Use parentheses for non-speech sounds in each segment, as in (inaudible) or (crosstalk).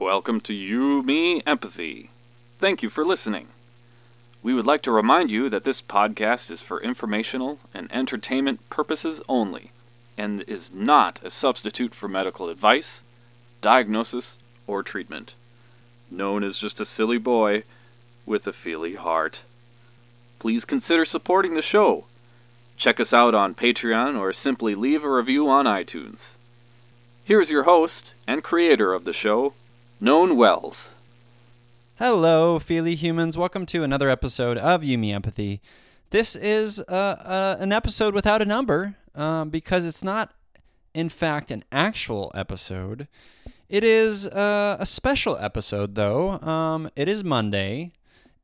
Welcome to You, Me, Empathy. Thank you for listening. We would like to remind you that this podcast is for informational and entertainment purposes only and is not a substitute for medical advice, diagnosis, or treatment. Known as just a silly boy with a feely heart. Please consider supporting the show. Check us out on Patreon or simply leave a review on iTunes. Here's your host and creator of the show, Known Wells. Hello, Feely humans. Welcome to another episode of You Me Empathy. This is uh, uh, an episode without a number um, because it's not, in fact, an actual episode. It is uh, a special episode, though. Um, it is Monday,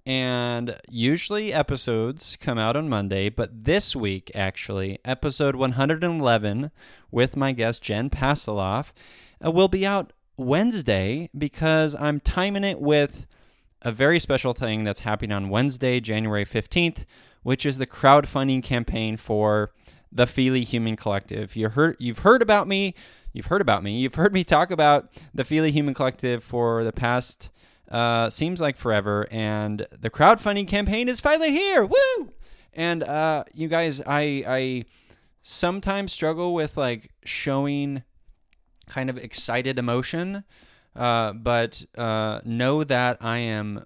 and usually episodes come out on Monday, but this week, actually, episode 111 with my guest Jen Pastiloff uh, will be out Wednesday because I'm timing it with a very special thing that's happening on Wednesday, January 15th, which is the crowdfunding campaign for the Feely Human Collective. You heard you've heard about me, you've heard about me, you've heard me talk about the Feely Human Collective for the past uh, seems like forever, and the crowdfunding campaign is finally here. Woo! And uh, you guys, I I sometimes struggle with like showing kind of excited emotion, uh, but uh, know that I am.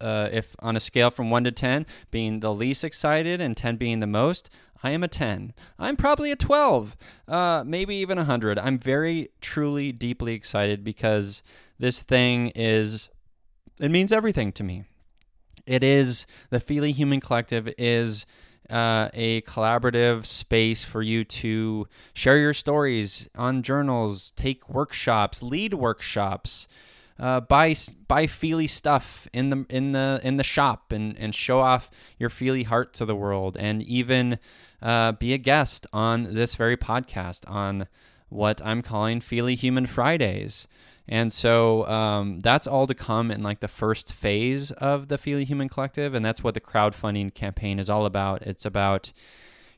Uh, if on a scale from 1 to 10 being the least excited and 10 being the most, I am a 10. I'm probably a 12, uh, maybe even a 100. I'm very, truly, deeply excited because this thing is, it means everything to me. It is, the Feely Human Collective is uh, a collaborative space for you to share your stories on journals, take workshops, lead workshops, uh, buy buy feely stuff in the in the in the shop, and and show off your feely heart to the world, and even uh, be a guest on this very podcast on what I'm calling Feely Human Fridays. And so um, that's all to come in like the first phase of the Feely Human Collective, and that's what the crowdfunding campaign is all about. It's about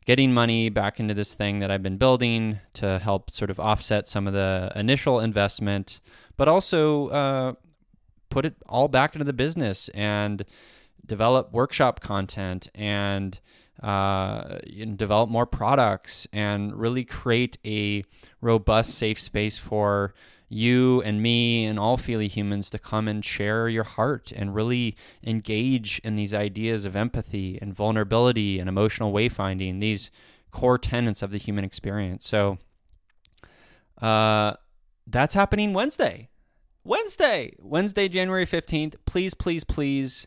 getting money back into this thing that I've been building to help sort of offset some of the initial investment, but also uh, put it all back into the business and develop workshop content and uh, develop more products and really create a robust, safe space for you and me and all Feely humans to come and share your heart and really engage in these ideas of empathy and vulnerability and emotional wayfinding, these core tenets of the human experience. So uh, that's happening Wednesday. Wednesday, Wednesday, January 15th. Please, please, please.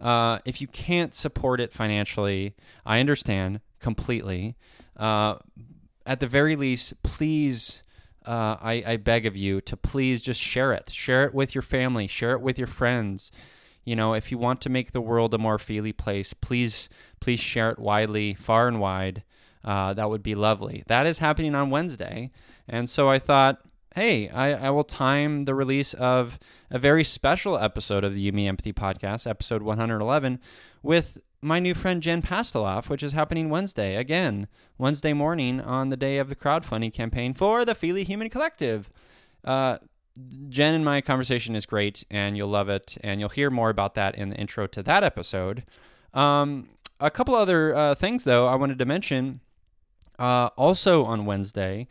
Uh, if you can't support it financially, I understand completely. Uh, at the very least, please uh, I, I beg of you to please just share it. Share it with your family. Share it with your friends. You know, if you want to make the world a more feely place, please, please share it widely, far and wide. Uh, that would be lovely. That is happening on Wednesday. And so I thought, hey, I, I will time the release of a very special episode of the You Me Empathy podcast, episode 111, with my new friend Jen Pastiloff, which is happening Wednesday, again, Wednesday morning on the day of the crowdfunding campaign for the Feely Human Collective. Uh, Jen and my conversation is great, and you'll love it, and you'll hear more about that in the intro to that episode. Um, a couple other uh, things, though, I wanted to mention. Uh, also on Wednesday,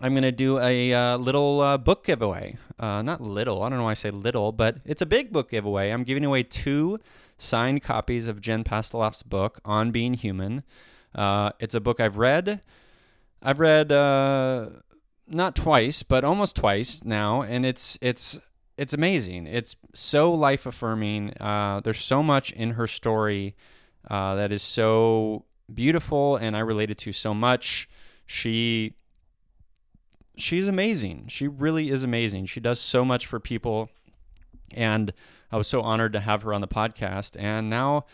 I'm going to do a uh, little uh, book giveaway. Uh, not little, I don't know why I say little, but it's a big book giveaway. I'm giving away two signed copies of Jen Pastiloff's book on being human. Uh, it's a book I've read. I've read uh, not twice, but almost twice now, and it's it's it's amazing. It's so life affirming. Uh, there's so much in her story uh, that is so beautiful, and I related to so much. She she's amazing. She really is amazing. She does so much for people, and I was so honored to have her on the podcast, and now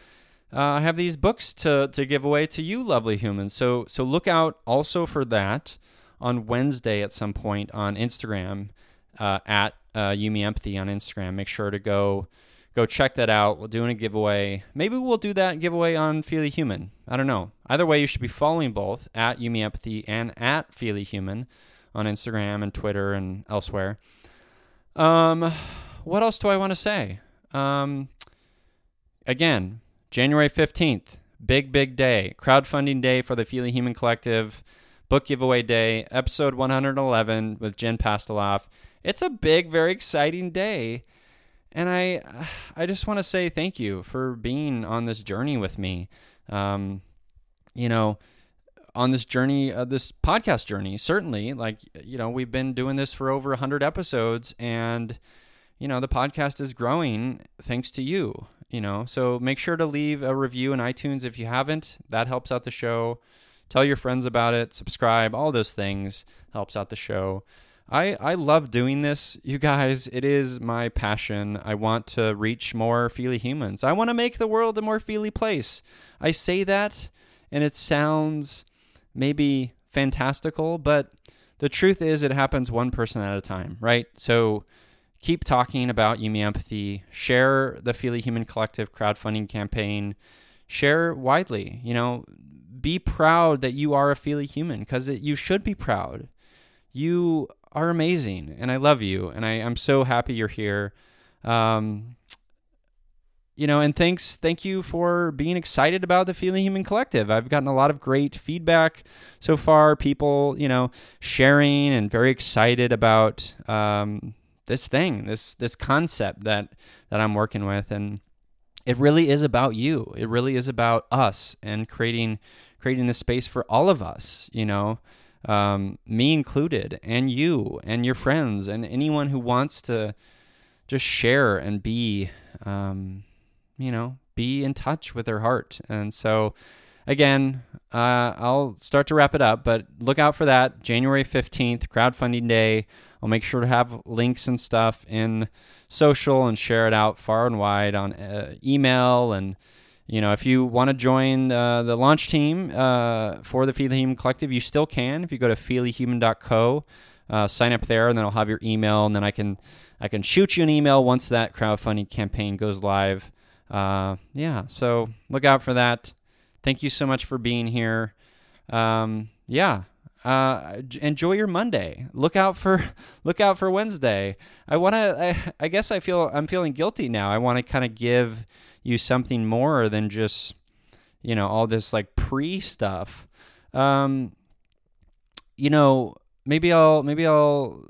uh, I have these books to to give away to you, lovely humans. So so look out also for that on Wednesday at some point on Instagram uh, at uh, You Me Empathy on Instagram. Make sure to go go check that out. We're doing a giveaway. Maybe we'll do that giveaway on Feely Human. I don't know. Either way, you should be following both at You Me Empathy and at Feely Human on Instagram and Twitter and elsewhere. Um, what else do I want to say? Um, again, January 15th, big, big day. Crowdfunding day for the Feely Human Collective. Book giveaway day, episode 111 with Jen Pastiloff. It's a big, very exciting day. And I, I just want to say thank you for being on this journey with me. Um, you know, on this journey, uh, this podcast journey, certainly, like, you know, we've been doing this for over 100 episodes, and, you know, the podcast is growing thanks to you, you know. So make sure to leave a review in iTunes if you haven't. That helps out the show. Tell your friends about it, subscribe, all those things helps out the show. I, I love doing this, you guys. It is my passion. I want to reach more feely humans. I want to make the world a more feely place. I say that, and it sounds maybe fantastical, but the truth is it happens one person at a time, right? So keep talking about You Me Empathy. Share the Feely Human Collective crowdfunding campaign. Share widely. You know, be proud that you are a Feely human because you should be proud. You are amazing, and I love you, and I, I'm so happy you're here. Um, you know, and thanks, thank you for being excited about the Feely Human Collective. I've gotten a lot of great feedback so far. People, you know, sharing and very excited about um, this thing, this this concept that that I'm working with, and it really is about you. It really is about us and creating creating this space for all of us. You know, um, me included, and you, and your friends, and anyone who wants to just share and be, um, you know, be in touch with their heart. And so, again, uh, I'll start to wrap it up, but look out for that January 15th, crowdfunding day. I'll make sure to have links and stuff in social and share it out far and wide on uh, email and you know, if you want to join uh, the launch team uh, for the Feely Human Collective, you still can. If you go to feelyhuman.co, uh, sign up there, and then I'll have your email, and then I can I can shoot you an email once that crowdfunding campaign goes live. Uh, yeah, so look out for that. Thank you so much for being here. Um, yeah, uh, enjoy your Monday. Look out for (laughs) look out for Wednesday. I want to. I, I guess I feel I'm feeling guilty now. I want to kind of give you something more than just you know all this like pre stuff um you know maybe i'll maybe i'll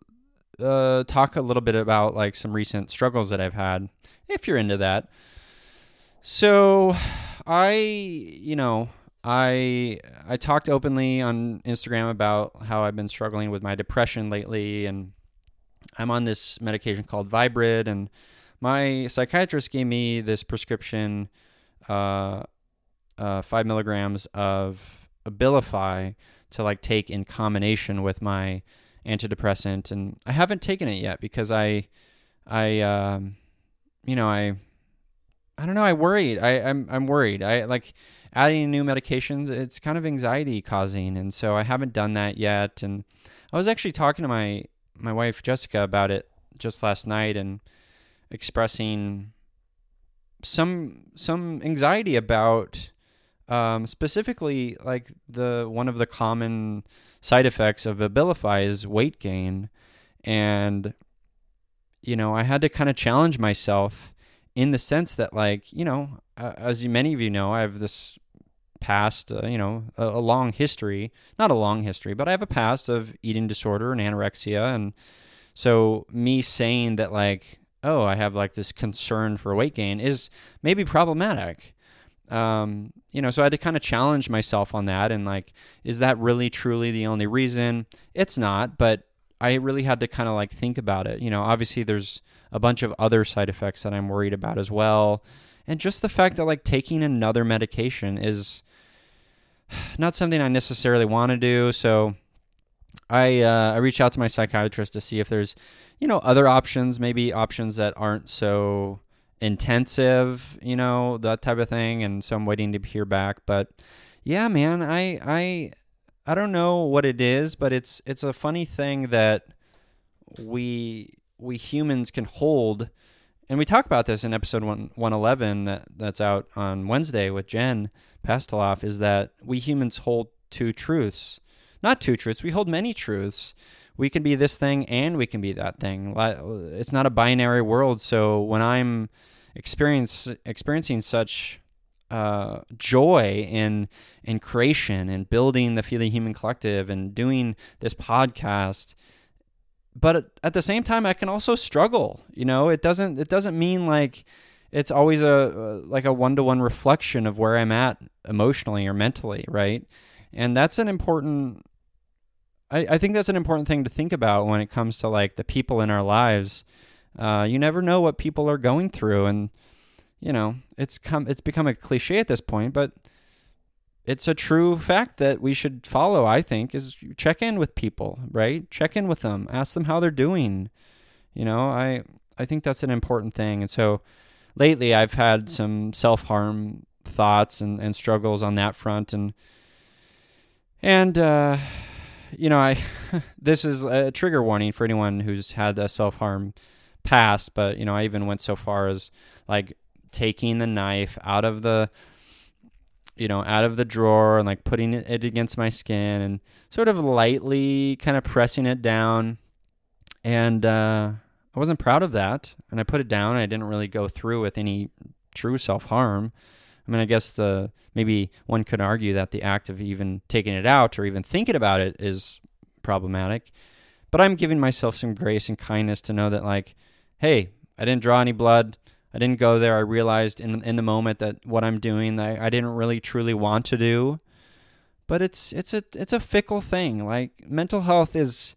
uh talk a little bit about like some recent struggles that i've had if you're into that so i you know i i talked openly on instagram about how i've been struggling with my depression lately and i'm on this medication called Viibryd and my psychiatrist gave me this prescription, uh, uh, five milligrams of Abilify to like take in combination with my antidepressant, and I haven't taken it yet because I, I, um, you know, I, I don't know. I worried. I, I'm, I'm worried. I like adding new medications. It's kind of anxiety causing, and so I haven't done that yet. And I was actually talking to my my wife Jessica about it just last night, and expressing some some anxiety about um, specifically like the one of the common side effects of Abilify is weight gain, and you know I had to kind of challenge myself in the sense that like you know uh, as many of you know I have this past uh, you know a, a long history not a long history but I have a past of eating disorder and anorexia and so me saying that like oh, I have like this concern for weight gain is maybe problematic. Um, you know, so I had to kind of challenge myself on that and like, is that really truly the only reason? It's not, but I really had to kind of like think about it. You know, obviously there's a bunch of other side effects that I'm worried about as well. And just the fact that like taking another medication is (sighs) not something I necessarily want to do. So I uh, I reached out to my psychiatrist to see if there's you know, other options, maybe options that aren't so intensive, you know, that type of thing. And so I'm waiting to hear back. But yeah, man, I I I don't know what it is, but it's it's a funny thing that we we humans can hold and we talk about this in episode 1, 111 that, that's out on Wednesday with Jen Pastiloff is that we humans hold two truths. Not two truths, we hold many truths we can be this thing and we can be that thing. It's not a binary world. So when I'm experience experiencing such uh, joy in in creation and building the Feeling Human Collective and doing this podcast, but at the same time, I can also struggle. You know, it doesn't it doesn't mean like it's always a like a one to one reflection of where I'm at emotionally or mentally, right? And that's an important I, I think that's an important thing to think about when it comes to like the people in our lives. Uh, you never know what people are going through, and you know it's come it's become a cliche at this point, but it's a true fact that we should follow. I think is check in with people, right? Check in with them, ask them how they're doing. You know, I I think that's an important thing, and so lately I've had some self harm thoughts and, and struggles on that front, and and uh, you know, I (laughs) this is a trigger warning for anyone who's had a self harm past, but you know, I even went so far as like taking the knife out of the you know, out of the drawer and like putting it against my skin and sort of lightly kind of pressing it down. And uh, I wasn't proud of that. And I put it down. I didn't really go through with any true self harm. I mean, I guess the maybe one could argue that the act of even taking it out or even thinking about it is problematic. But I'm giving myself some grace and kindness to know that, like, hey, I didn't draw any blood. I didn't go there. I realized in in the moment that what I'm doing, I, I didn't really truly want to do. But it's it's a it's a fickle thing. Like mental health is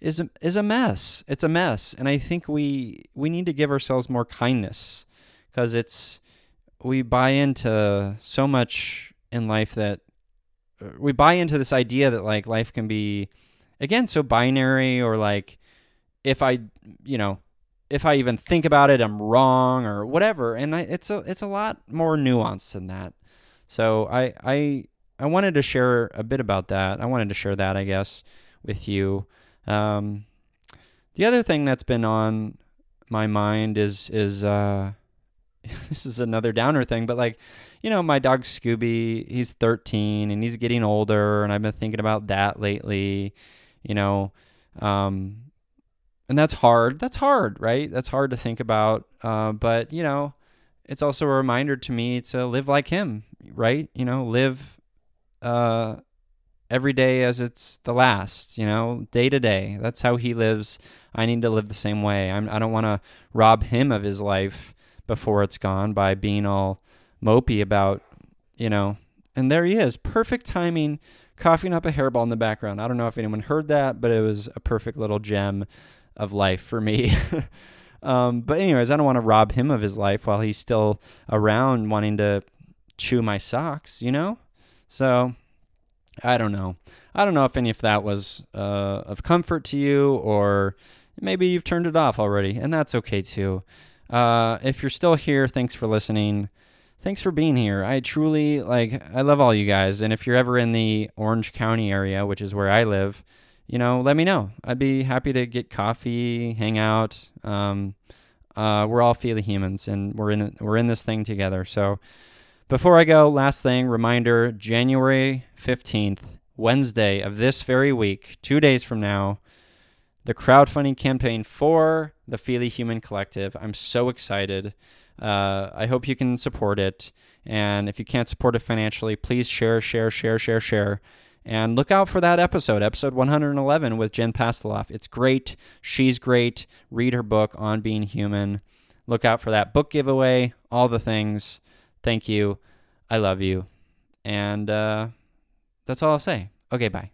is a, is a mess. It's a mess, and I think we we need to give ourselves more kindness because it's we buy into so much in life that uh, we buy into this idea that like life can be again so binary or like if I you know if I even think about it I'm wrong or whatever and I, it's a it's a lot more nuanced than that. So I I I wanted to share a bit about that. I wanted to share that I guess with you. Um, the other thing that's been on my mind is is uh, (laughs) this is another downer thing, but like, you know, my dog Scooby, he's 13 and he's getting older, and I've been thinking about that lately, you know, um, and that's hard. That's hard, right? That's hard to think about. Uh, but you know, it's also a reminder to me to live like him, right? You know, live uh, every day as it's the last. You know, day to day. That's how he lives. I need to live the same way. I'm, I don't want to rob him of his life before it's gone by being all mopey about, you know, and there he is, perfect timing, coughing up a hairball in the background. I don't know if anyone heard that, but it was a perfect little gem of life for me. (laughs) um, but anyways, I don't want to rob him of his life while he's still around wanting to chew my socks, you know? So I don't know. I don't know if any of that was uh, of comfort to you or maybe you've turned it off already, and that's okay too. Uh, if you're still here, thanks for listening. Thanks for being here. I truly like. I love all you guys. And if you're ever in the Orange County area, which is where I live, you know, let me know. I'd be happy to get coffee, hang out. Um, uh, we're all feely humans, and we're in we're in this thing together. So, before I go, last thing, reminder: January fifteenth, Wednesday of this very week, two days from now, the crowdfunding campaign for the Feely Human Collective. I'm so excited. Uh, I hope you can support it. And if you can't support it financially, please share, share, share, share, share. And look out for that episode, episode 111 with Jen Pastiloff. It's great. She's great. Read her book, On Being Human. Look out for that book giveaway, all the things. Thank you. I love you. And uh, that's all I'll say. Okay, bye.